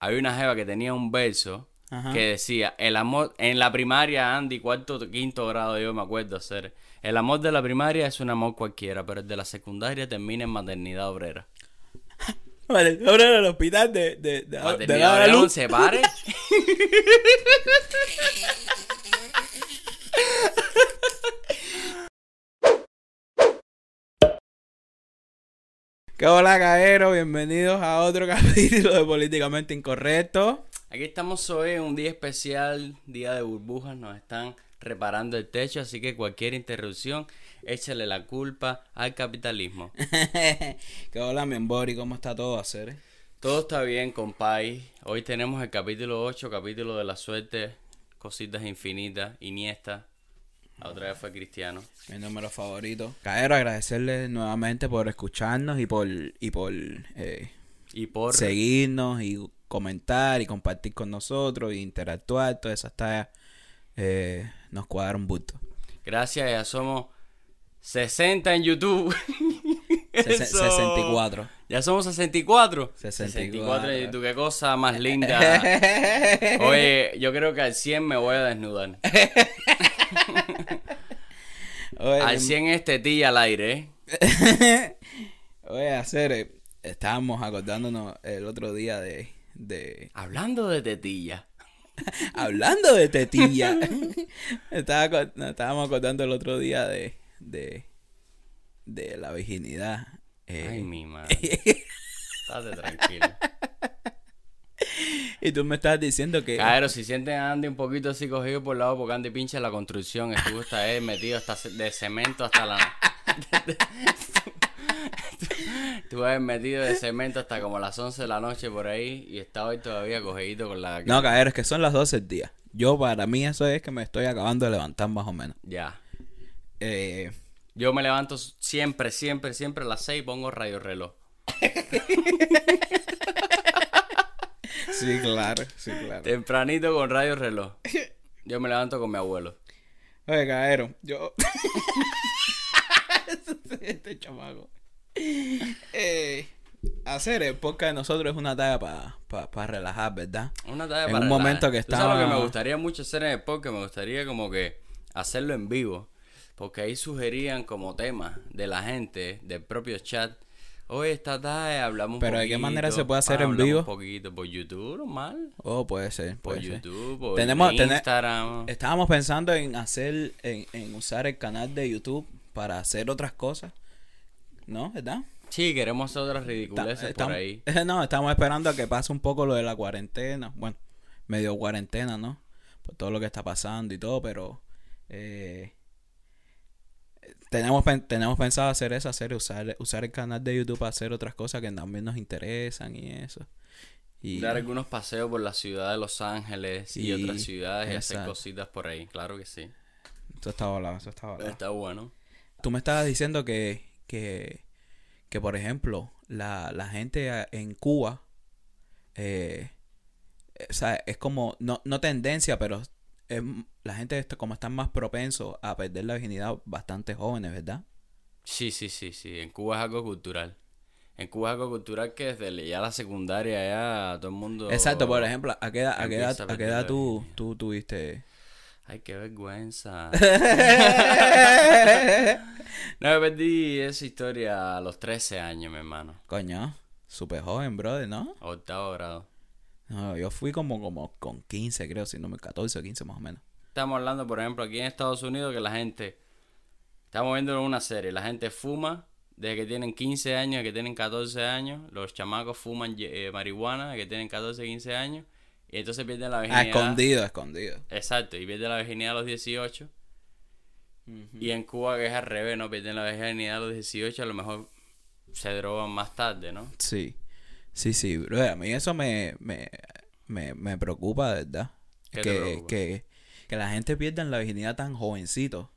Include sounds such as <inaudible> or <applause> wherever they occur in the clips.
había una jeva que tenía un verso Ajá. que decía, el amor, en la primaria, Andy, cuarto, quinto grado, yo me acuerdo hacer, el amor de la primaria es un amor cualquiera, pero el de la secundaria termina en maternidad obrera. <laughs> Vale, ahora en el hospital de, de, de, de Maternidad la obrera luz. se pare. <laughs> ¿Qué hola, caero? Bienvenidos a otro <laughs> capítulo de Políticamente Incorrecto. Aquí estamos hoy en un día especial, día de burbujas, nos están reparando el techo, así que cualquier interrupción, échale la culpa al capitalismo. <laughs> ¿Qué hola, mi Embori? ¿Cómo está todo, hacer? Todo está bien, compay. Hoy tenemos el capítulo 8, capítulo de la suerte, cositas infinitas, Iniesta. La otra vez fue Cristiano. Mi número favorito. Caero, agradecerles nuevamente por escucharnos y por, y por eh, Y por... seguirnos y comentar y compartir con nosotros y interactuar. Todas esas tareas eh, nos cuadran bulto. Gracias, ya somos 60 en YouTube. <laughs> Sesen- Eso. 64. Ya somos 64. 64. en YouTube, qué cosa más <laughs> linda. Oye, yo creo que al 100 me voy a desnudar. <laughs> Oye, Al 100 es tetilla al aire, ¿eh? <laughs> Oye, hacer, eh, estábamos acordándonos el otro día de, de Hablando de tetilla. <laughs> hablando de tetilla. <laughs> Estaba, estábamos acordando el otro día de, de, de la virginidad. Eh, Ay, mi madre. Estate tranquilo. <laughs> y tú me estabas diciendo que Claro, si sienten a Andy un poquito así cogido por el lado, porque Andy pincha la construcción, estuvo hasta él metido hasta de cemento hasta la. <laughs> Estuvo ahí metido de cemento hasta como las 11 de la noche por ahí y está hoy todavía cogido con la. no, caer, es que son las 12 del día. Yo para mí eso es que me estoy acabando de levantar más o menos. Ya. Eh, Yo me levanto siempre, siempre, siempre a las 6 y pongo radio reloj. <laughs> sí, claro, sí, claro. Tempranito con radio reloj. Yo me levanto con mi abuelo. Oye, caero, yo. <laughs> este chamaco. Eh, hacer el podcast de nosotros es una tarea para pa, relajar, ¿verdad? Una tarea En para un relajar. momento que ¿Tú sabes lo que estaba- me gustaría mucho hacer en el podcast? Me gustaría como que hacerlo en vivo. Porque ahí sugerían como temas de la gente, del propio chat. Hoy esta tarde hablamos un Pero ¿de qué manera se puede hacer en vivo? un poquito por YouTube, normal. Oh, puede ser, Por ser. YouTube, por Tenemos- Instagram. Estábamos pensando en hacer, en, en usar el canal de YouTube para hacer otras cosas. ¿No? ¿Verdad? Sí, queremos hacer otras ridiculeces por estamos- ahí. <laughs> No, estamos esperando a que pase un poco lo de la cuarentena. Bueno, medio cuarentena, ¿no? Por todo lo que está pasando y todo, pero eh, tenemos, tenemos pensado hacer eso, hacer usar, usar el canal de YouTube para hacer otras cosas que también nos interesan y eso. Y Dar algunos paseos por la ciudad de Los Ángeles y, Y- otras ciudades y hacer cositas por ahí. Claro que sí. eso está volado, eso está volado. Está bueno. Tú me estabas diciendo que, que, que por ejemplo, la, la gente en Cuba, eh, o sea, es como, no, no tendencia, pero es- la gente está, como están más propensos a perder la virginidad bastante jóvenes, ¿verdad? Sí, sí, sí, sí. En Cuba es algo cultural. En Cuba es algo cultural que desde ya la secundaria ya todo el mundo... Exacto, por ejemplo, ¿a qué edad, a qué edad, a a qué edad tú, tú tuviste? Ay, qué vergüenza. <laughs> no, me perdí esa historia a los 13 años, mi hermano. Coño, súper joven, brother, ¿no? Octavo grado. No, yo fui como, como con 15, creo, si no me 14 o 15 más o menos. Estamos hablando, por ejemplo, aquí en Estados Unidos que la gente... Estamos viendo una serie. La gente fuma desde que tienen 15 años, desde que tienen 14 años. Los chamacos fuman eh, marihuana desde que tienen 14, 15 años. Y entonces pierden la Ah, virginidad. escondido, escondido. Exacto, y pierden la virginidad a los 18. Y en Cuba, que es al revés, ¿no? Pierden la virginidad a los 18, a lo mejor se drogan más tarde, ¿no? Sí, sí, sí, bro. A mí eso me, me, me, me preocupa, de ¿verdad? ¿Qué te Que, preocupa? que, que la gente pierda la virginidad tan jovencito.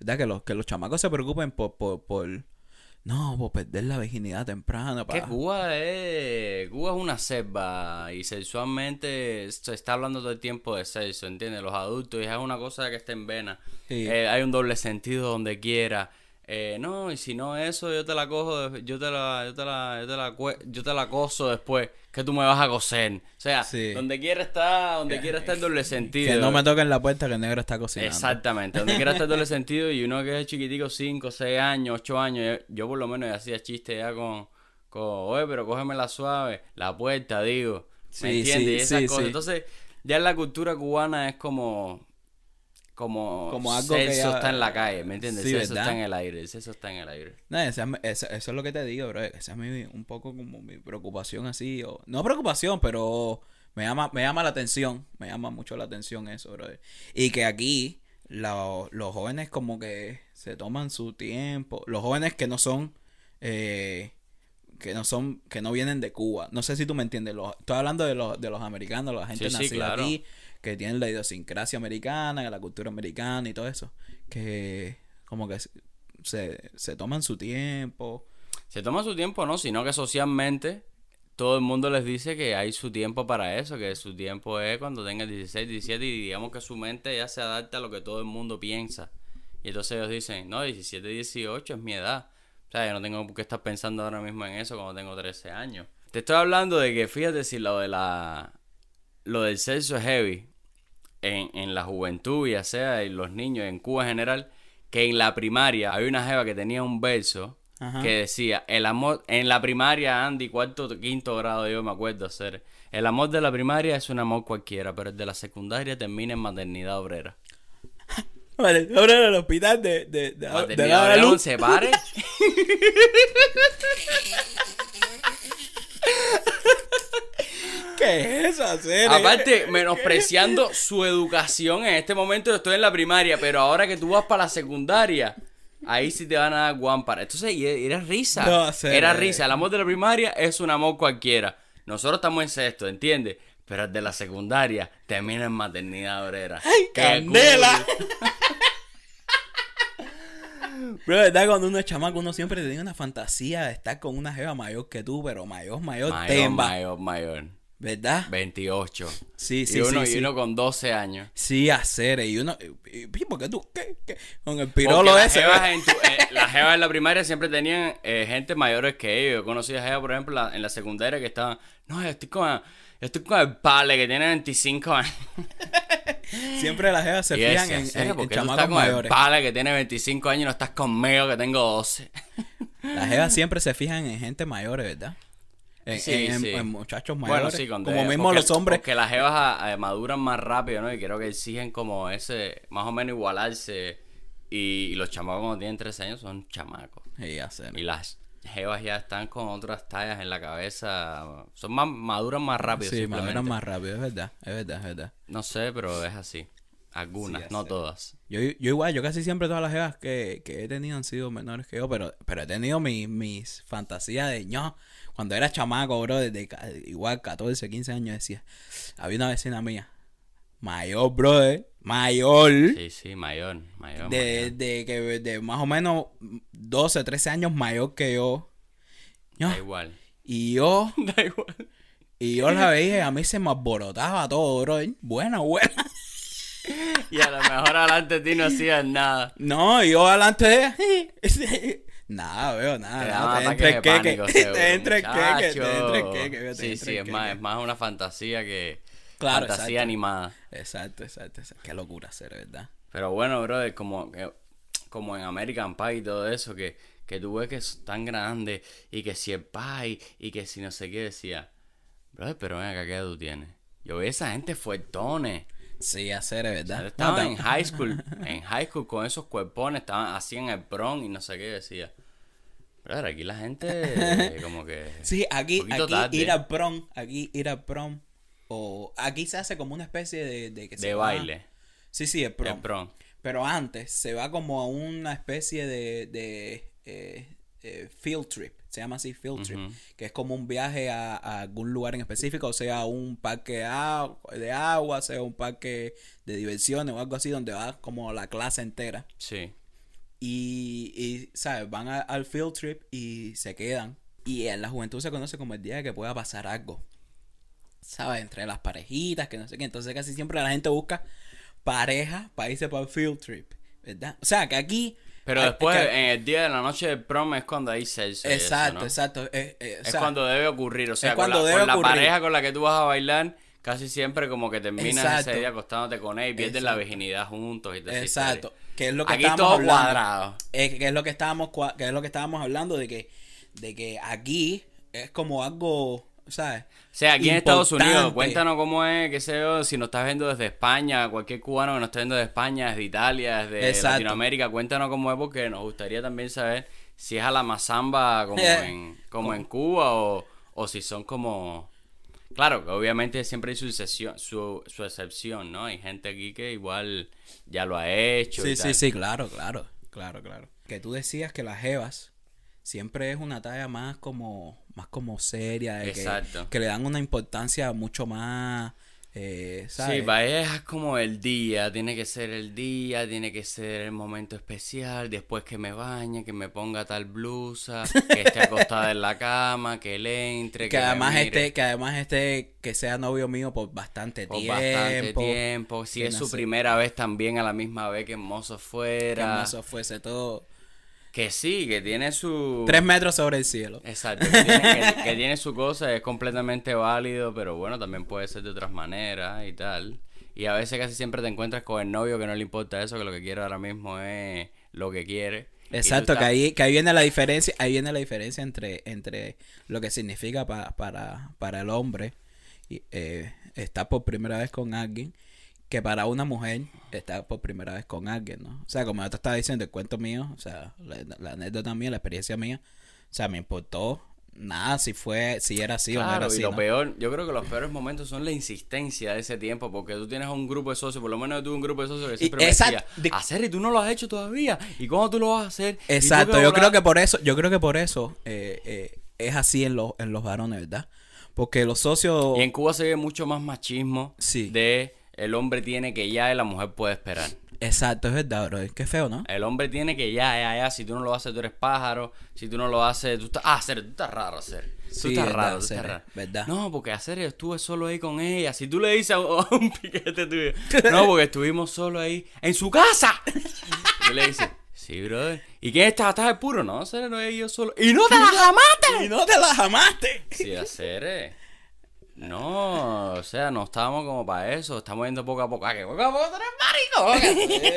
¿Verdad? Que los, que los chamacos se preocupen por, por, por no, por perder la virginidad temprana. Que Pa. Cuba es, Cuba es una selva y sexualmente se está hablando todo el tiempo de sexo, ¿entiendes? Los adultos y es una cosa que está en vena. Sí. Eh, hay un doble sentido donde quiera. Eh, no, y si no eso, yo te la cojo, yo te la, yo te la, yo te la, yo te la coso después, que tú me vas a coser. O sea, Sí. donde quiera está, donde quiera está el doble sentido. Que no me toquen la puerta que el negro está cocinando. Exactamente, donde quiera está el doble sentido y uno que es chiquitico, 5, 6 años, 8 años, yo, yo por lo menos ya hacía chiste ya con, con, oye, pero cógeme la suave, la puerta, digo, ¿me Sí, entiendes? sí, y esas cosas. sí. Entonces, ya en la cultura cubana es como, como, Como algo que ya- está en la calle, ¿me entiendes? Sí, eso está en el aire, eso está en el aire. No, esa esa- eso es lo que te digo, bro. Esa es mi, un poco como mi preocupación así. O, no preocupación, pero me llama, me llama la atención. Me llama mucho la atención eso, bro. Y que aquí la- los jóvenes como que se toman su tiempo. Los jóvenes que no son... eh, que no son, que no vienen de Cuba. No sé si tú me entiendes. Los, estoy hablando de los, de los americanos, la gente Sí, sí, nacida claro. aquí, que tienen la idiosincrasia americana, la cultura americana y todo eso. Que como que se, se, toman su tiempo. Se toma su tiempo, ¿no? Sino que socialmente todo el mundo les dice que hay su tiempo para eso, que su tiempo es cuando tengan 16, 17 y digamos que su mente ya se adapta a lo que todo el mundo piensa. Y entonces ellos dicen, no, 17, 18 es mi edad. O sea, yo no tengo por qué estar pensando ahora mismo en eso cuando tengo 13 años. Te estoy hablando de que, fíjate si lo de la... Lo del sexo es heavy en, en la juventud, ya sea en los niños, en Cuba en general, que en la primaria había una jeva que tenía un verso Ajá. que decía, el amor, en la primaria, Andy, cuarto, quinto grado, yo me acuerdo hacer, el amor de la primaria es un amor cualquiera, pero el de la secundaria termina en maternidad obrera. <laughs> Vale, ahora en el hospital de, de, de, de la obrera, luz. se pare. <laughs> ¿Qué es hacer? Aparte, menospreciando su educación en este momento, yo estoy en la primaria, pero ahora que tú vas para la secundaria, ahí sí te van a dar guampara. Entonces, y era risa. No, sé, era eh. risa. El amor de la primaria es un amor cualquiera. Nosotros estamos en sexto, ¿entiendes? Pero el de la secundaria termina en maternidad obrera. ¡Ay, ¡Qué candela! <laughs> Bro, ¿verdad? Cuando uno es chamaco, uno siempre tenía una fantasía de estar con una jeva mayor que tú, pero mayor, mayor, Mayor, temba. mayor, mayor. ¿Verdad? 28. Sí, sí, y uno, sí, y sí. uno con 12 años. Sí, hacer. Y uno. y- ¿Por qué tú? ¿Qué? ¿Qué? Con el Porque pirolo las ese. jevas en <laughs> tu- eh, las jevas en la primaria siempre tenían eh, gente mayores que ellos. Yo conocí a jevas, por ejemplo, la- en la secundaria que estaban, no, yo estoy con, yo estoy con el pale que tiene 25 años. <laughs> Siempre las jevas se decía, en, "¿Serio? en, ¿Por en tú estás con el pale que tiene 25 años y no estás conmigo que tengo 12? Las jevas <laughs> siempre se fijan en gente mayores, ¿verdad? En, Sí, en- sí. en muchachos Bueno, mayores. sí, con como de- mismo porque- los hombres. Porque las jevas ah, eh, maduran más rápido, ¿no? Y creo que exigen como ese, más o menos igualarse. Y, y los chamacos cuando tienen 13 años son chamacos. Sí, hacer. Y las jevas ya están con otras tallas en la cabeza. Son más maduran más rápido. Sí, maduran más rápido, es verdad, es verdad, es verdad. No sé, pero es así. Algunas, Sí, no sé. todas. Yo, yo igual, yo casi siempre todas las jevas que, que he tenido han sido menores que yo, pero, pero he tenido mi- mis fantasías de ño. Cuando era chamaco, bro, desde igual 14, 15 años decía, había una vecina mía, mayor, brother, mayor, Sí, sí, mayor, mayor. de, mayor. de que de más o menos 12, 13 años mayor que yo. Da igual. y yo, <laughs> Da igual. y yo la veía y a mí se me alborotaba todo, bro. Buena, buena. Y a lo mejor adelante de ti no hacías nada. No, y yo adelante de ella. <laughs> nada, veo, nada. Te nada, te entra el queque. pánico, seguro, <laughs> Te entra el queque, te entra el queque, te Sí, entra sí, es más, es más una fantasía que Claro, fantasía exacto. animada. Exacto, exacto, exacto. Qué locura hacer, ¿verdad? Pero bueno, brother, como, como en American Pie y todo eso, que, que tú ves que es tan grande y que si el pie y que si no sé qué decía. Brother, pero ven acá, ¿qué edad tú tienes? Yo a esa gente fuertones. Sí, hacer, ¿verdad? Estaban No, en high school, <laughs> en high school con esos cuerpones, estaban hacían el prom y no sé qué decía. Brother, aquí la gente <laughs> como que... Sí, aquí, aquí tarde. ir al prom, aquí ir al prom, o aquí se hace como una especie de... De, que se de va- baile. Sí, sí, el prom. El prom. Pero antes se va como a una especie de, de eh, eh, field trip. Se llama así field trip. Que es como un viaje a, a algún lugar en específico. O sea, un parque de agua, sea un parque de diversiones o algo así donde va como la clase entera. Sí. Y, y ¿sabes? Van a- al field trip y se quedan. Y en la juventud se conoce como el día de que pueda pasar algo. ¿Sabes? Entre las parejitas, que no sé qué. Entonces casi siempre la gente busca pareja para irse para el field trip. ¿Verdad? O sea, que aquí Pero después, es que- en el día de la noche del prom es cuando hay sexo. eso, exacto, ¿no? exacto. eh, eh, o Es sea, cuando debe ocurrir. O sea, es con cuando la, debe con la pareja con la que tú vas a bailar, casi siempre como que terminas Exacto. ese día acostándote con él y pierden la virginidad juntos y Exacto. Que es lo que Aquí estábamos todo hablando. cuadrado. Eh, que es lo que estábamos que es lo que estábamos hablando de que de que aquí es como algo, ¿sabes? O sea, aquí en Estados Unidos, cuéntanos cómo es, qué sé yo, si nos estás viendo desde España, cualquier cubano que nos esté viendo de España, desde Italia, desde Exacto. Latinoamérica, cuéntanos cómo es porque nos gustaría también saber si es a la mazamba como Eh, <laughs> en, como en Cuba o, o si son como... Claro, obviamente siempre hay su excepción, su, su excepción, ¿no? Hay gente aquí que igual ya lo ha hecho. y Sí, sí, tal. sí, claro, claro, claro, claro. Que tú decías que las jevas siempre es una talla más como más como seria, de que- Exacto. Que, le dan una importancia mucho más eh, ¿sabes? Sí, ella es como el día, tiene que ser el día, tiene que ser el momento especial, después que me bañe, que me ponga tal blusa, que esté acostada en la cama, que le entre, que además este, que además este, que sea novio mío por bastante por tiempo. bastante tiempo, si que es su primera vez también a la misma vez que hermoso Que fuera, eso fuese todo. Que sí, que tiene su... Tres metros sobre el cielo. Exacto, que tiene, que- <laughs> que tiene su cosa, es completamente válido, pero bueno, también puede ser de otras maneras y tal. Y a veces casi siempre te encuentras con el novio que no le importa eso, que lo que quiere ahora mismo es lo que quiere. Exacto, que ahí, que ahí viene la diferencia, ahí viene la diferencia entre, entre lo que significa pa- para, para el hombre y, eh, estar por primera vez con alguien que para una mujer estar por primera vez con alguien, ¿no? O sea, como yo te estaba diciendo, el cuento mío, o sea, la, la anécdota mía, la experiencia mía, o sea, me importó nada si fue, si era así o no era Claro, así, y lo ¿no? peor, yo creo que los peores momentos son la insistencia de ese tiempo, porque tú tienes un grupo de socios, por lo menos yo tuve un grupo de socios que siempre me exacto, decía, de- hacer y tú no lo has hecho todavía, ¿y cómo tú lo vas a hacer? ¿Y Exacto, yo bola-?" creo que por eso, yo creo que por eso eh, eh, es así en los, en los varones, ¿verdad? Porque los socios... Y en Cuba se ve mucho más machismo Sí. de el hombre tiene que ya y la mujer puede esperar. Exacto, es verdad, bro. Qué feo, ¿no? El hombre tiene que ya, ya, ya. Si tú no lo haces, tú eres pájaro. Si tú no lo haces, tú estás. Ah, hacer, tú estás raro, hacer. Tú Sí, estás verdad, raro, estás raro. verdad. No, porque hacer yo estuve solo ahí con ella. Si tú le dices a un, <laughs> piquete tuyo, no, porque estuvimos solo ahí en su casa. Y tú le dices, sí, brother. ¿Y quién está? ¿Estás el puro? No, Cere, no es yo solo. ¡Y no te la jamaste! <laughs> Y no te la jamaste. Sí, hacer. No, o sea, no estábamos como para eso. Estamos yendo poco a poco. Ah, que poco a poco tú eres maricón.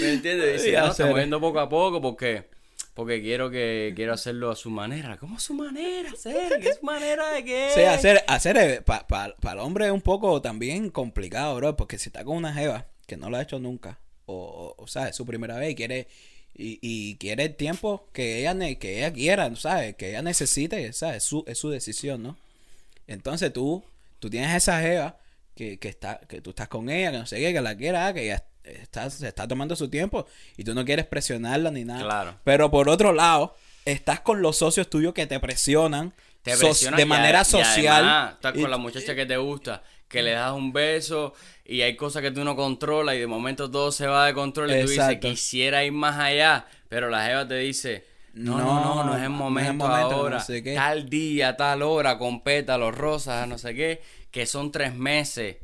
¿Me entiendes? Dice, no, estamos yendo poco a poco porque porque quiero que quiero hacerlo a su manera. ¿Cómo a su manera? Hacer? ¿Qué es manera de qué? Sí, hacer, hacer para el hombre es un poco también complicado, bro. Porque si está con una jeva que no lo ha hecho nunca, o, o, o sea, es su primera vez y quiere, y, y quiere el tiempo que ella, que ella quiera, ¿sabes? Que ella necesite, ¿sabes? Es su, es su decisión, ¿no? Entonces tú, tú tienes esa jeva que, que, está, que tú estás con ella, que no sé qué, que la quiera, que ella está, se está tomando su tiempo y tú no quieres presionarla ni nada. Claro. Pero por otro lado, estás con los socios tuyos que te presionan, Te so- presionan de y manera y social. además, estás y- con la muchacha que te gusta, que le das un beso y hay cosas que tú no controlas y de momento todo se va de control y tú dices, Exacto. quisiera ir más allá, pero la jeva te dice, no, no, no, no, No, es el no es momento, el momento, ahora, no sé qué. tal día, tal hora, con pétalos rosas, no sé qué, que son tres meses.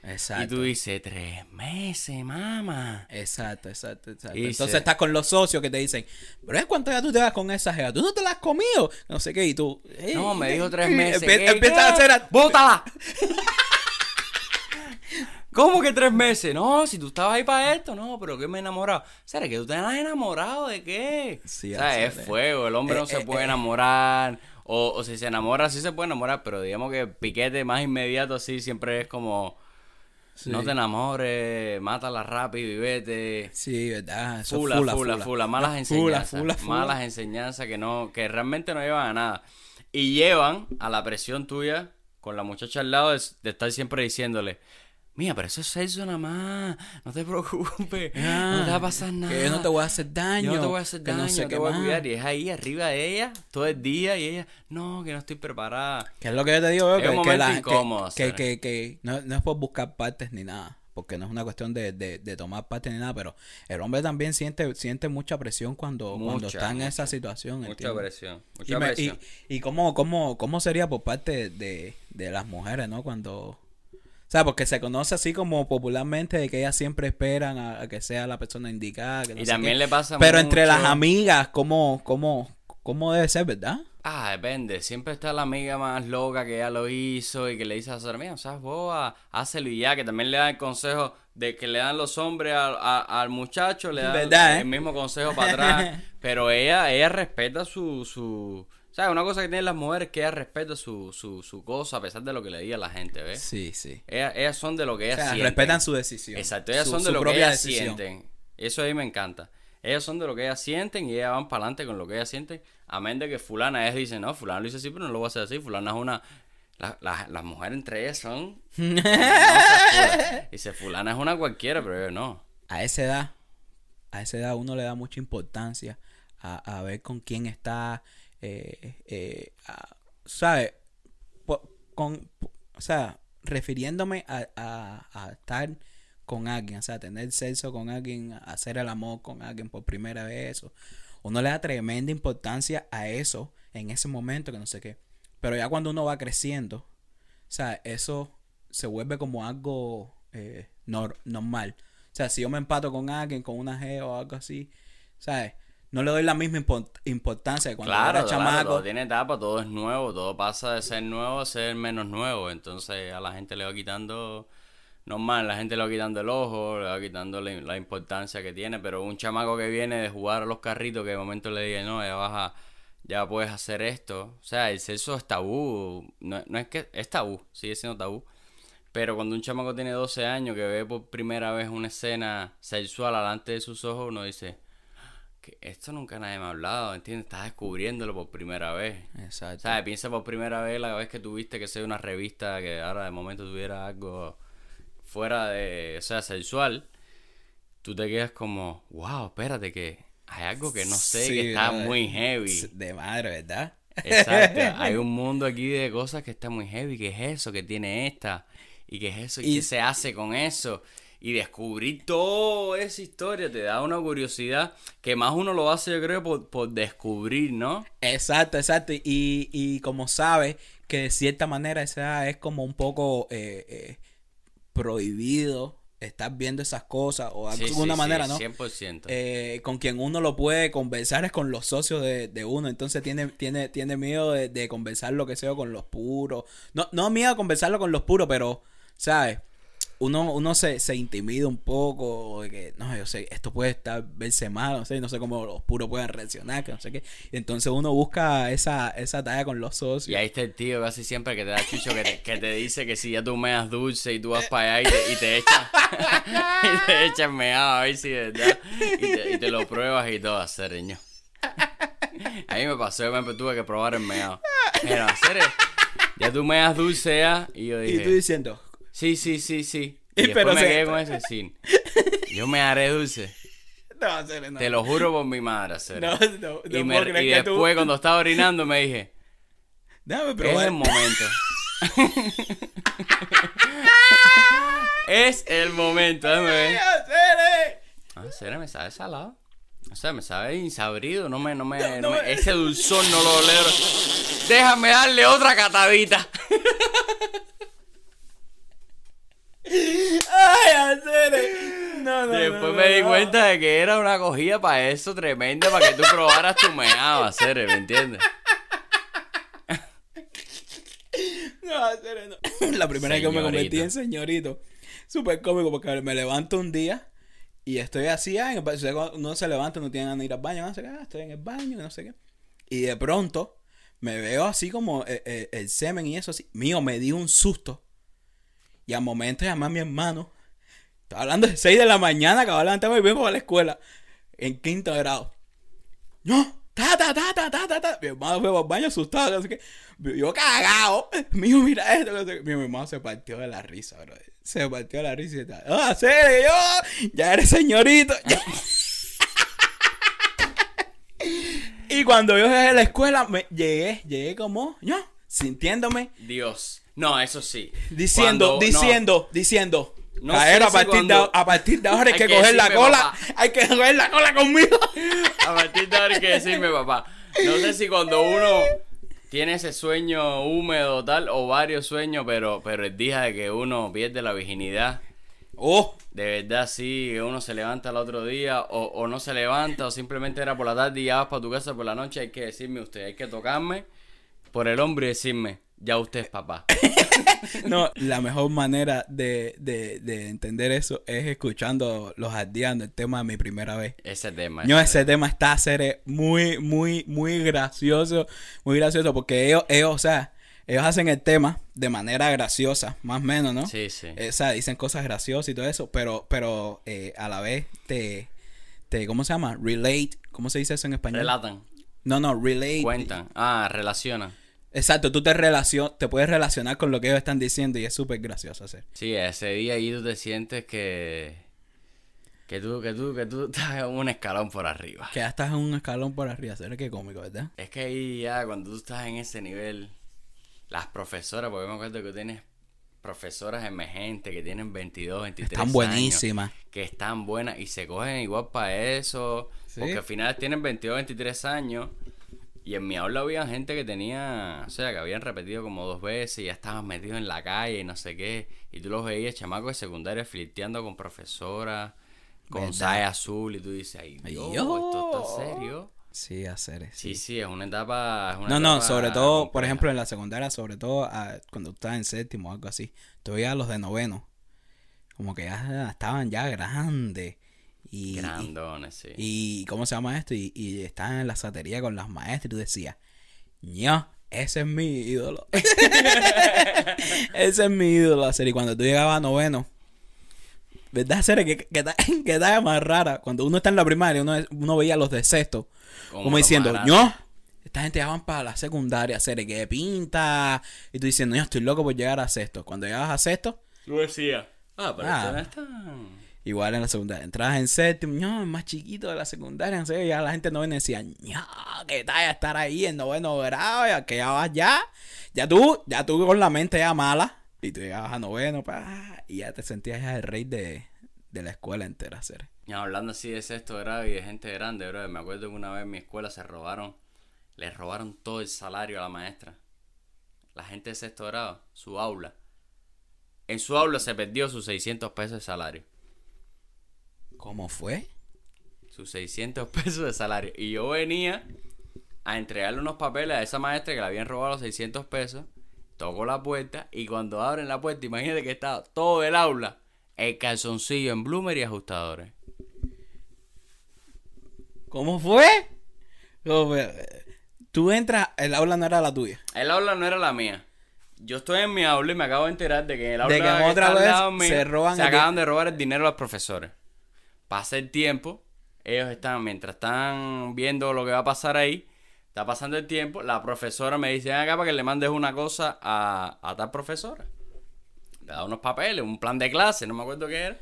Exacto. Y tú dices, tres meses, mamá. Exacto, exacto, exacto. Y Entonces se- estás con los socios que te dicen, pero es cuánto ya tú te vas con esa jeva, tú no te la has comido, no sé qué, y tú... "Ey, No, me dijo tres y meses. empie- ¿Qué, Empiezas a hacer... ¡Bótala! <laughs> ¿Cómo que tres meses? No, si tú estabas ahí para esto, no, pero que me he enamorado. ¿Sabes que tú te has enamorado de qué? Sí, o sea, es fuego, el hombre Eh, no se eh, puede eh. enamorar. O, o si se enamora, sí se puede enamorar, pero digamos que el piquete más inmediato así siempre es como... Sí. No te enamores, mátala rápido y vete. Sí, verdad. Eso es Fula, fula, fula, fula, malas enseñanzas. fula, fula. Malas enseñanzas que no, que realmente no llevan a nada. Y llevan a la presión tuya con la muchacha al lado de, de estar siempre diciéndole, mira, pero eso es sexo nada más, no te <laughs> preocupes, no te va a pasar nada. Ah, Que yo no te voy a hacer daño. Yo no te voy a hacer que daño, no sé te qué voy a cuidar. Y es ahí arriba de ella todo el día y ella, no, que no estoy preparada. Que es lo que yo te digo, Es que, un que la- que- incómodo, que, que, que no, no es por buscar partes ni nada, porque no es una cuestión de, de, de tomar partes ni nada, pero el hombre también siente, siente mucha presión cuando, cuando está en mucha. esa situación. Mucha ¿entiendes? presión, Y, mucha me- y, presión. y cómo, cómo, cómo sería por parte de, de las mujeres, ¿no? Cuando, O sea, porque se conoce así como popularmente de que ellas siempre esperan a, a que sea la persona indicada. que no Y sé también qué. le pasa Pero entre las mucho- amigas, ¿cómo, cómo, cómo debe ser, verdad? Ah, depende. Siempre está la amiga más loca que ya lo hizo y que le dice a su amiga, o sea, boba, hácelo y ya. Que también le da el consejo de que le dan los hombres al, a- al muchacho, le dan ¿Verdad, el eh? mismo consejo para atrás. <laughs> Pero ella, ella respeta su, su... ¿Sabes? Una cosa que tienen las mujeres es que ella respeta su, su, su cosa a pesar de lo que le diga la gente, ¿ves? Sí, sí. Ellas, ellas son de lo que O ellas sea, sienten. respetan su decisión. Exacto, ellas Su- son de lo que ellas decisión. sienten. Eso a mí me encanta. Ellas son de lo que ellas sienten y ellas van para adelante con lo que ellas sienten. Amén de que fulana, ellas dicen, no, fulana lo dice así, pero no lo voy a hacer así. Fulana es una... la- la- las mujeres entre ellas son... <laughs> Dice, fulana es una cualquiera, pero yo no. A esa edad, a esa edad uno le da mucha importancia a, a ver con quién está, eh, eh, ¿sabes? O sea, refiriéndome a, a- a estar con alguien, o sea, tener sexo con alguien, hacer el amor con alguien por primera vez, eso. uno le da tremenda importancia a eso en ese momento, que no sé qué. Pero ya cuando uno va creciendo, o sea, eso se vuelve como algo eh, nor- normal. O sea, si yo me empato con alguien, con una G o algo así, ¿sabes? No le doy la misma impo- importancia cuando claro, era claro, chamaco. todo tiene etapa, todo es nuevo, todo pasa de ser nuevo a ser menos nuevo. Entonces a la gente le va quitando, normal, la gente le va quitando el ojo, le va quitando la, la importancia que tiene. Pero un chamaco que viene de jugar a los carritos, que de momento le diga, no, ya vas a, ya puedes hacer esto. O sea, el sexo es tabú, no, no es que, es tabú, sigue siendo tabú. Pero cuando un chamaco tiene 12 años que ve por primera vez una escena sexual delante de sus ojos, uno dice, que esto nunca nadie me ha hablado, ¿entiendes? Estás descubriéndolo por primera vez. Exacto. ¿Sabes? Piensa por primera vez la vez que tuviste que ser una revista que ahora de momento tuviera algo fuera de, o sea, sexual. Tú te quedas como, wow, espérate que hay algo que no sé, Sí, que está muy heavy. De madre, ¿verdad? Exacto. <laughs> Hay un mundo aquí de cosas que está muy heavy. ¿Qué es eso? ¿Qué tiene esta? ¿Y qué es eso? ¿Y, Y- qué se hace con eso? Y descubrir toda esa historia te da una curiosidad que más uno lo hace, yo creo, por, por descubrir, ¿no? Exacto, exacto. Y, y como sabes que de cierta manera esa es como un poco eh, eh, prohibido estar viendo esas cosas o de Sí, alguna sí, manera, sí, ¿no? 100%. Eh, con quien uno lo puede conversar es con los socios de, de uno. Entonces tiene, tiene, tiene miedo de, de conversar lo que sea con los puros. No, no miedo a conversarlo con los puros, pero, ¿sabes? Uno, uno se, se intimida un poco de que, no, yo sé, esto puede estar verse mal, no sé, no sé cómo los puros pueden reaccionar, que no sé qué. Y entonces uno busca esa, esa talla con los socios. Y ahí está el tío casi siempre que te da chucho, que te, que te dice que si ya tú meas dulce y tú vas para allá y te, y te echas <laughs> y te echas meado a ver si de verdad y te, y te lo pruebas y todo, hacer A mí me pasó, yo me tuve que probar el meado. Pero hacer ya tú meas dulce ya y yo Y dije, tú diciendo, sí, sí, sí, sí. Y Y después me quedé <laughs> con ese sin. Yo me haré dulce. no, hacer, no. Te lo juro por mi madre, hacer. No, no, no y me- puedo creer y que tú- después cuando estaba orinando me dije, Déjame es probar. el momento. <laughs> es el momento, déjame ver. Ah, ¿será? Me sabe salado. O sea, me sabe insabrido, no me, no me, No, no no me- me- ese dulzor no lo logro. Déjame darle otra catadita. <laughs> Ay, hacer. No, no, Después no, me di cuenta de que era una acogida para eso tremenda, para que tú probaras tu meado, hacer, ¿me entiendes? No, hacer, no. La primera vez que me convertí en señorito. Súper cómico porque me levanto un día y estoy así, ah, en el baño. O sea, cuando uno se levanta, no tiene ganas de ir al baño, no sé qué, ah, estoy en el baño, no sé qué. Y de pronto me veo así como eh, eh, el semen y eso así. Mío, me di un susto. Y al momento llamé a mi hermano. Estaba hablando de 6 de la mañana, acababa de levantarme y vengo a la escuela. En quinto grado. No, ta, ta, ta, ta, ta, ta, ta. Mi hermano fue al baño asustado, no sé qué. Yo cagado. Mío, mira esto. no. Mi hermano se partió de la risa, bro. Se partió de la risa y tal. Ah, serio, yo. Ya eres señorito. <laughs> Y cuando yo llegué a la escuela, me llegué, llegué como, yo, sintiéndome, Dios. No, eso sí. diciendo, Cuando- no, diciendo, diciendo. No Caer sé a si partir, cuando- de, a partir de ahora hay, Hay que, que coger la decirme, cola. papá. Hay que coger la cola conmigo. <laughs> A partir de ahora hay que decirme, papá. No sé si cuando uno tiene ese sueño húmedo tal o varios sueños, pero, pero el día de que uno pierde la virginidad, ¡Oh! de verdad sí, que uno se levanta el otro día o, o no se levanta o simplemente era por la tarde y ya vas para tu casa por la noche, hay que decirme usted, hay que tocarme por el hombro y decirme, ya usted es papá. <laughs> No, la mejor manera de, de, de entender eso es escuchando los ardiando el tema de mi primera vez. Ese tema. No, ese ese tema está a ser muy, muy, muy gracioso. Muy gracioso porque ellos, ellos, o sea, ellos hacen el tema de manera graciosa, más o menos, ¿no? Sí, sí. Eh, O sea, dicen cosas graciosas y todo eso, pero, pero eh, a la vez te, te, ¿cómo se llama? Relate, ¿cómo se dice eso en español? Relatan, No, no, relate. cuentan, ah, relacionan. Exacto, tú te relacion te puedes relacionar con lo que ellos están diciendo y es súper gracioso hacer. Sí, ese día ahí tú te sientes que... Que tú, que tú, que tú <laughs> estás un escalón por arriba. Que ya estás en un escalón por arriba, ser que cómico, ¿verdad? Es que ahí ya cuando tú estás en ese nivel, las profesoras, porque me acuerdo que tienes profesoras emergentes que tienen 22, 23 Están años, buenísimas. que están buenas y se cogen igual para eso, Sí. porque al final tienen 22, 23 años. Y en mi aula había gente que tenía, o sea, que habían repetido como dos veces y ya estaban metidos en la calle y no sé qué. Y tú los veías, chamacos de secundaria, flirteando con profesoras, con saya azul. Y tú dices, ay, Dios, esto está serio. Sí, hacer eso. Sí, sí, es una etapa. es una No, no, sobre todo, por ejemplo, en la secundaria, sobre todo ah, cuando tú estás en séptimo o algo así, tú veías a los de noveno, como que ya estaban ya grandes. Y, Grandones, sí. y, y ¿cómo se llama esto? Y, y estaban en la satería con las maestras y tú decías, ño, ese es mi ídolo. <laughs> ese es mi ídolo. hacer Y cuando tú llegabas a noveno, ¿verdad, Cere? Que, que, <laughs> que más rara. Cuando uno está en la primaria, uno, uno veía a los de sexto, como, diciendo, ño, esta gente ya van para la secundaria, Cere, que pinta. Y tú diciendo, yo estoy loco por llegar a sexto. Cuando llegabas a sexto, Tú decías, ah, pero Ah. esto no es tan. Igual en la secundaria. Entrabas en séptimo, más chiquito de la secundaria, no sé, ya la gente no decía, no, que tal estar ahí en noveno grado, ya que ya vas ya, ya tú, ya tú con la mente ya mala, y tú llegabas a noveno, pa, y ya te sentías ya el rey de, de la escuela entera, ser. Y hablando así de sexto grado y de gente grande, bro, me acuerdo que una vez en mi escuela se robaron, le robaron todo el salario a la maestra. La gente de sexto grado, su aula. En su aula se perdió sus 600 pesos de salario. ¿Cómo fue? sus 600 pesos de salario. Y yo venía a entregarle unos papeles a esa maestra que le habían robado los 600 pesos. Toco la puerta y cuando abren la puerta, imagínate que estaba todo el aula, el calzoncillo en bloomer y ajustadores. ¿Cómo fue? ¿Cómo fue? Tú entras, el aula no era la tuya. El aula no era la mía. Yo estoy en mi aula y me acabo de enterar de que en el aula De que en otra vez se roban se acaban de robar el dinero a los profesores. Pasa el tiempo, ellos están, mientras están viendo lo que va a pasar ahí, está pasando el tiempo, la profesora me dice, acá para que le mandes una cosa a, a tal profesora. Le da unos papeles, un plan de clase, no me acuerdo qué era.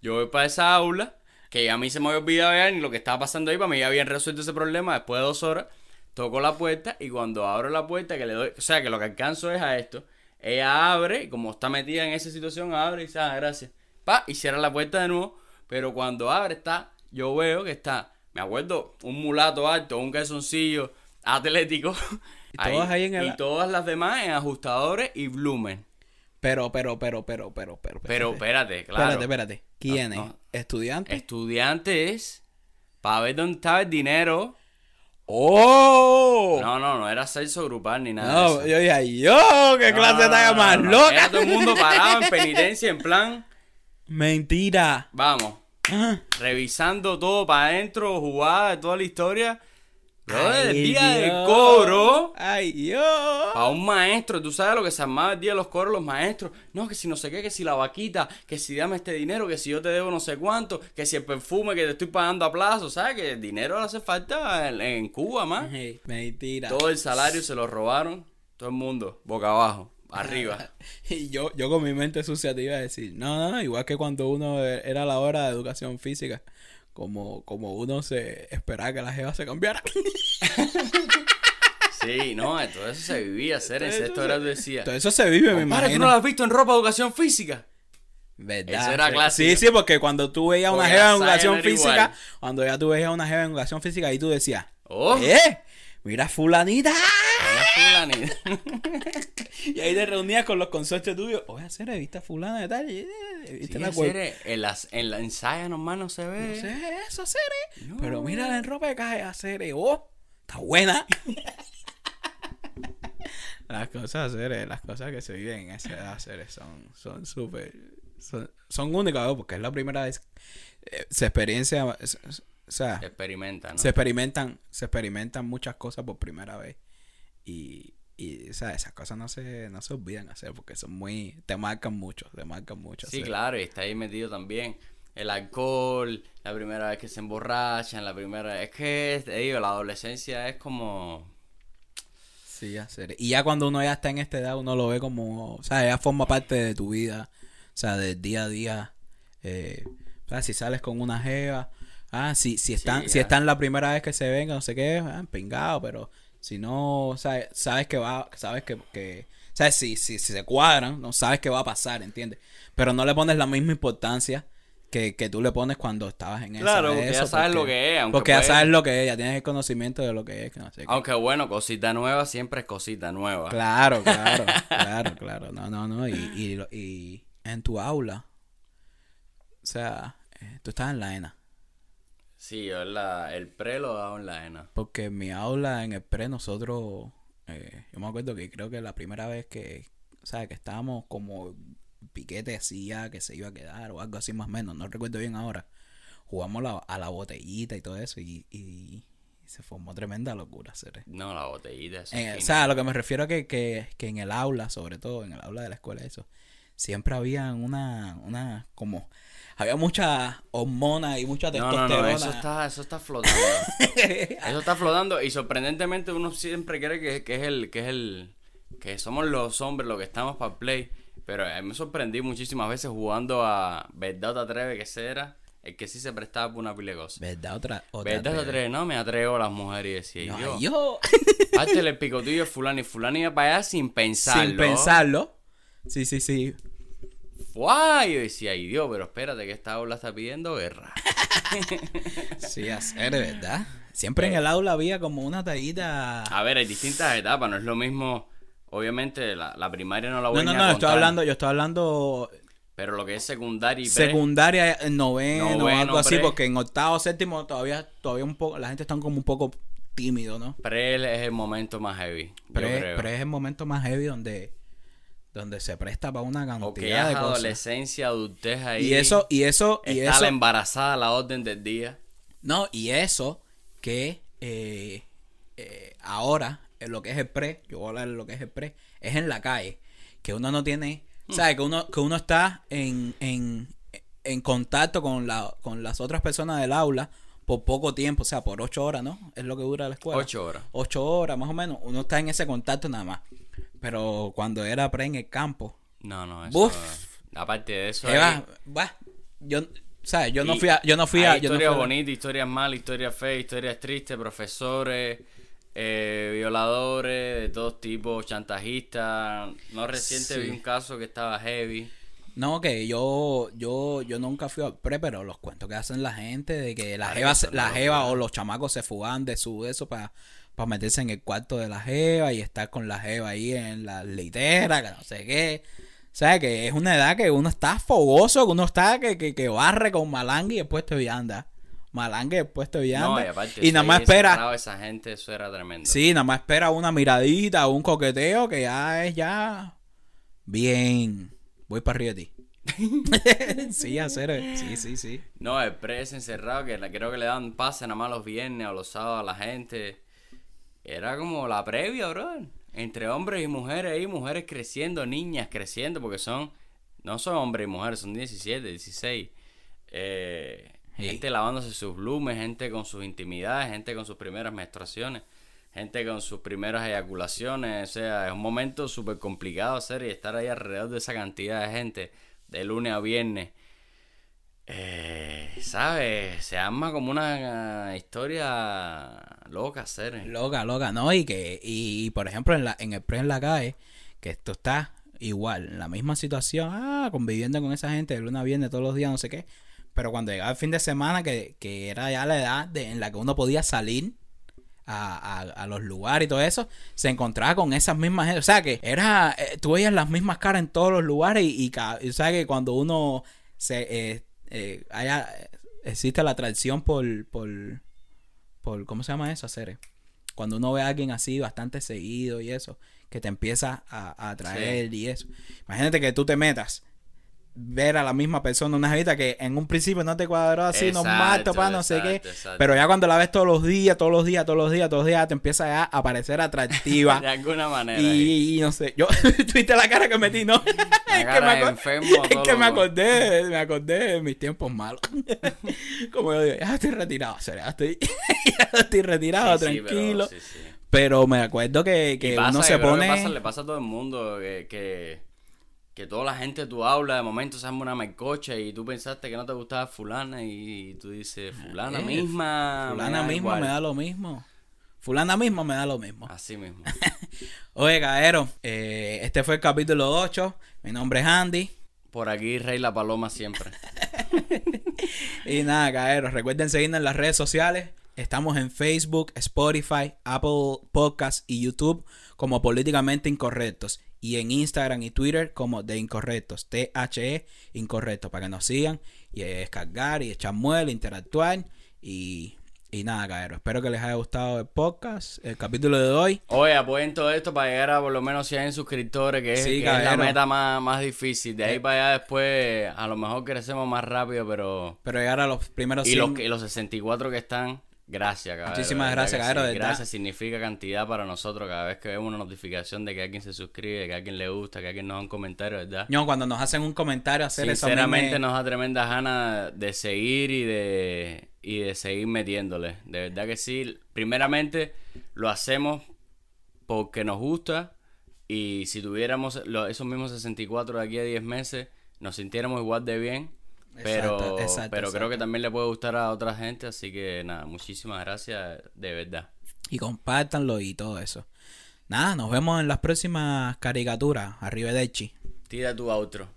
Yo voy para esa aula, que a mí se me había olvidado ya ni lo que estaba pasando ahí, para mí ya habían resuelto ese problema después de dos horas. Toco la puerta y cuando abro la puerta, que le doy, o sea, que lo que alcanzo es a esto, ella abre, como está metida en esa situación, abre y dice, ah, gracias. Pa, y cierra la puerta de nuevo, pero cuando abre está, yo veo que está, me acuerdo, un mulato alto, un calzoncillo atlético. <laughs> Y todas ahí en el- Y todas las demás en ajustadores y blumen. Pero, pero, pero, pero, pero, pero. Pero espérate, claro. Espérate, espérate. ¿Quiénes? No, no. ¿Estudiantes? Estudiantes, para ver dónde estaba el dinero. ¡Oh! No, no, no era sexo grupal ni nada. No, de eso. yo dije, yo, qué No, clase no, más loca. Era todo el mundo parado en <laughs> penitencia, en plan, Mentira. vamos, <coughs> revisando todo para adentro, jugada, toda la historia. Bro, el día del Dios. cobro, Ay, Dios. a un maestro, tú sabes lo que se armaba el día de los cobros los maestros. No, que si no sé qué, que si la vaquita, que si dame este dinero, que si yo te debo no sé cuánto, que si el perfume que te estoy pagando a plazo, ¿sabes? Que el dinero le hace falta en, en Cuba, más. Mentira. Todo el salario se lo robaron, todo el mundo, boca abajo, arriba. <laughs> Y yo, yo con mi mente sucia te iba a decir, no, no, no, igual que cuando uno e- era la hora de educación física, como, como uno se esperaba que la jeva se cambiara. <laughs> Sí, no, todo eso se vivía hacer en sexto se- grado decía. Todo eso se vive, me Compadre, ¿tú imagino. no lo has visto en ropa de educación física? ¿Verdad? Eso era clásico. Sí, sí, porque cuando tú veías una jeva en educación física, igual. cuando ya tú veías una jeva en educación física, ahí tú decías, Oh, ¡eh! Mira fulanita. Fulanita. <laughs> Y ahí te reunías con los consorcios tuyos. Oye, hacer ¿viste a fulana de tal? Eh, ¿Viste Sí, la hacer, cuerp- eh, en, las, en la ensaya nomás no se ve. No sé eso, hacer No. Pero mira en ropa de caja, hacer Oh, está buena. <laughs> las cosas, hacer las cosas que se viven en esa edad, hacer son son súper son, son únicas, ¿no? porque es la primera vez eh, se experiencia es- es- o sea, Experimenta, ¿no? se experimentan se experimentan muchas cosas por primera vez y y o sea, esas cosas no se no se olvidan hacer porque son muy te marcan mucho te marcan mucho Sí, hacer. claro, y está ahí metido también el alcohol, la primera vez que se emborrachan, la primera... Es que, te digo, la adolescencia es como... Sí, hacer. Y ya cuando uno ya está en esta edad, uno lo ve como, o sea, ya forma parte de tu vida, o sea, del día a día. Eh, o sea, si sales con una jeva, ah, si, si están, si ya. están la primera vez que se ven, no sé qué, ah, pingado, pero si no, sea, sabes que va, sabes que, que sea, si, si, si se cuadran, no sabes qué va a pasar, ¿entiendes? Pero no le pones la misma importancia que, que tú le pones cuando estabas en esa- Claro, porque ya sabes lo que es, aunque Porque ya puede- sabes lo que es, ya tienes el conocimiento de lo que es, que no sé qué. Aunque bueno, cosita nueva siempre es cosita nueva. Claro, <laughs> claro, claro, claro. No, no, no. Y, y, y en tu aula, o sea, eh, tú estás en la ENA. Sí, yo la, el pre lo daba en la ENA. Porque en mi aula, en el pre, nosotros, eh, yo me acuerdo que creo que la primera vez que, o sea, que estábamos como piquete decía que se iba a quedar o algo así más o menos, no recuerdo bien ahora. Jugamos la- a la botellita y todo eso y, y se formó tremenda locura. hacer No, la botellita. Eso En- es o sea, a lo que me refiero que, que, que en el aula, sobre todo en el aula de la escuela, eso, siempre había una, una, como, había mucha hormona y mucha no, no, testosterona. no, eso está, eso está flotando. <laughs> eso está flotando y sorprendentemente uno siempre cree que, que es el, que es el, que somos los hombres los que estamos para play. Pero mí me sorprendí muchísimas veces jugando a ¿Verdad te atreves que ese era? El que sí se prestaba por una pila de cosas. ¿Verdad? Otra, otra ¿Verdad te atreves? No, me atrevo a las mujeres y decía, No, yo, yo, <laughs> el picotillo a fulano y fulano iba para allá sin pensarlo. sin pensarlo. Sí, sí, sí. ¡Guay! Yo decía, ay Dios, pero espérate que esta aula está pidiendo guerra. <laughs> Sí, hacer, ¿verdad? Siempre en el aula había como una tallita. A ver, hay distintas etapas, no es lo mismo. Obviamente, la, la primaria no la No, voy no, ni no, a estoy contar, hablando, yo estoy hablando Pero lo que es secundaria y pre, secundaria, eh, noveno, Noveno, algo así, pre. porque en octavo, séptimo todavía, todavía un poco, la gente está como un poco tímido, ¿no? pre es el momento más heavy. yo Pre, creo. pre es el momento más heavy donde, donde se presta para una cantidad es de cosas. adolescencia, adultez ahí. Y eso, y eso, y está eso, la embarazada la orden del día. no, y eso que eh, eh, ahora, en lo que es el pre, yo voy a hablar de lo que es el pre, es en la calle, que uno no tiene, Hmm. ¿sabes? Que uno, que uno está en, en, en contacto con, la, con las otras personas del aula por poco tiempo, o sea, por ocho horas, ¿no? Es lo que dura la escuela. Ocho horas. Ocho horas, más o menos. Uno está en ese contacto nada más. Pero cuando era pre en el campo, No, no, eso. Buf. Aparte de eso. va, va, yo, ¿sabes? Yo no fui a, yo no fui a, no historias a- bonitas, historias malas, historias feas, historias tristes, profesores, eh, violadores de todos tipos, chantajistas. No reciente Sí. vi un caso que estaba heavy. No, que yo, yo, yo nunca fui al pre, pero los cuentos que hacen la gente de que la jeva, la jeva o los chamacos se fugan de su eso para meterse en el cuarto de la jeva y estar con la jeva ahí en la litera, que no sé qué. O sea, que es una edad que uno está fogoso, que uno está que, que, que barre con malanga y después te vianda. Malanga y después te vianda. No, y aparte, y nada más espera. Esa gente, eso era tremendo. Sí, nada más espera una miradita, un coqueteo que ya es ya bien. Voy para arriba de ti. <laughs> sí, hacer, sí, sí, sí. No, el pres encerrado, que creo que le dan pase nada más los viernes o los sábados a la gente. Era como la previa, bro. Entre hombres y mujeres ahí, mujeres creciendo, niñas creciendo, porque son, no son hombres y mujeres, son 17, 16. Eh, Sí. Gente lavándose sus blumes, gente con sus intimidades, gente con sus primeras menstruaciones, gente con sus primeras eyaculaciones. O sea, es un momento súper complicado hacer y estar ahí alrededor de esa cantidad de gente, de lunes a viernes. Eh, ¿Sabes? Se arma como una eh, historia loca, hacer. Loca, loca, ¿no? Y que, y, y, por ejemplo, en, la, en el pre en la calle, que esto está igual, en la misma situación, ah, conviviendo con esa gente de luna a viernes todos los días, no sé qué. Pero cuando llegaba el fin de semana, que, que era ya la edad de, en la que uno podía salir a, a, los lugares y todo eso, se encontraba con esas mismas gente. O sea que era, eh, tú veías las mismas caras en todos los lugares y, y, o sea que cuando uno se eh, eh, haya, existe la atracción por, por, por, ¿cómo se llama eso? Hacer cuando uno ve a alguien así bastante seguido y eso, que te empieza a, atraer y eso. Imagínate que tú te metas ver a la misma persona, una jevita que en un principio no te cuadró así, no mato, para no sé qué. Pero ya cuando la ves todos los días, todos los días, todos los días, todos los días, te empieza a parecer atractiva. <laughs> de alguna manera. Y, no sé, yo, <laughs> tuviste la cara que metí, ¿no? es <laughs> que, me, enfermo, es que me acordé, me acordé de mis tiempos malos. Como yo digo, ya estoy retirado, ya estoy, ya estoy retirado, tranquilo. Pero, me acuerdo que, que uno se pone... le pasa a todo el mundo que que toda la gente tú hablas, de momento se arma una mercocha y tú pensaste que no te gustaba fulana y tú dices, fulana eh, misma. Fulana misma me da lo mismo. Fulana misma me da lo mismo. Así mismo. <laughs> Oye, Gaero, eh, este fue el capítulo 8. Mi nombre es Andy. Por aquí, Rey La Paloma siempre. <laughs> y nada, Gaero, recuerden seguirnos en las redes sociales. Estamos en Facebook, Spotify, Apple Podcasts y YouTube como Políticamente Incorrectos y en Instagram y Twitter como de Incorrectos, T-H-E Incorrectos, para que nos sigan y descargar y echar muela, interactuar y, y nada, cabrón. Espero que les haya gustado el podcast, el capítulo de hoy. Oye, apoyen todo esto para llegar a por lo menos 100 suscriptores, que, es, la meta más, más, difícil. De ahí eh. para allá después, a lo mejor crecemos más rápido, pero... Pero llegar a los primeros 100... Y los, y los 64 que están Gracias, cabrón. Muchísimas gracias, cabrón. Gracias significa cantidad para nosotros cada vez que vemos una notificación de que alguien se suscribe, que alguien le gusta, que alguien nos da un comentario, ¿verdad? No, cuando nos hacen un comentario, hacer eso. Sinceramente nos da tremenda gana de seguir y de, y de seguir metiéndole. De verdad que sí. Primeramente, lo hacemos porque nos gusta y si tuviéramos esos mismos 64 de aquí a 10 meses, nos sintiéramos igual de bien pero, pero creo que también le puede gustar a otra gente, así que nada, muchísimas gracias, de verdad. Y compártanlo y todo eso. Nada, nos vemos en las próximas caricaturas. Arriba de Chi. Tira tu outro.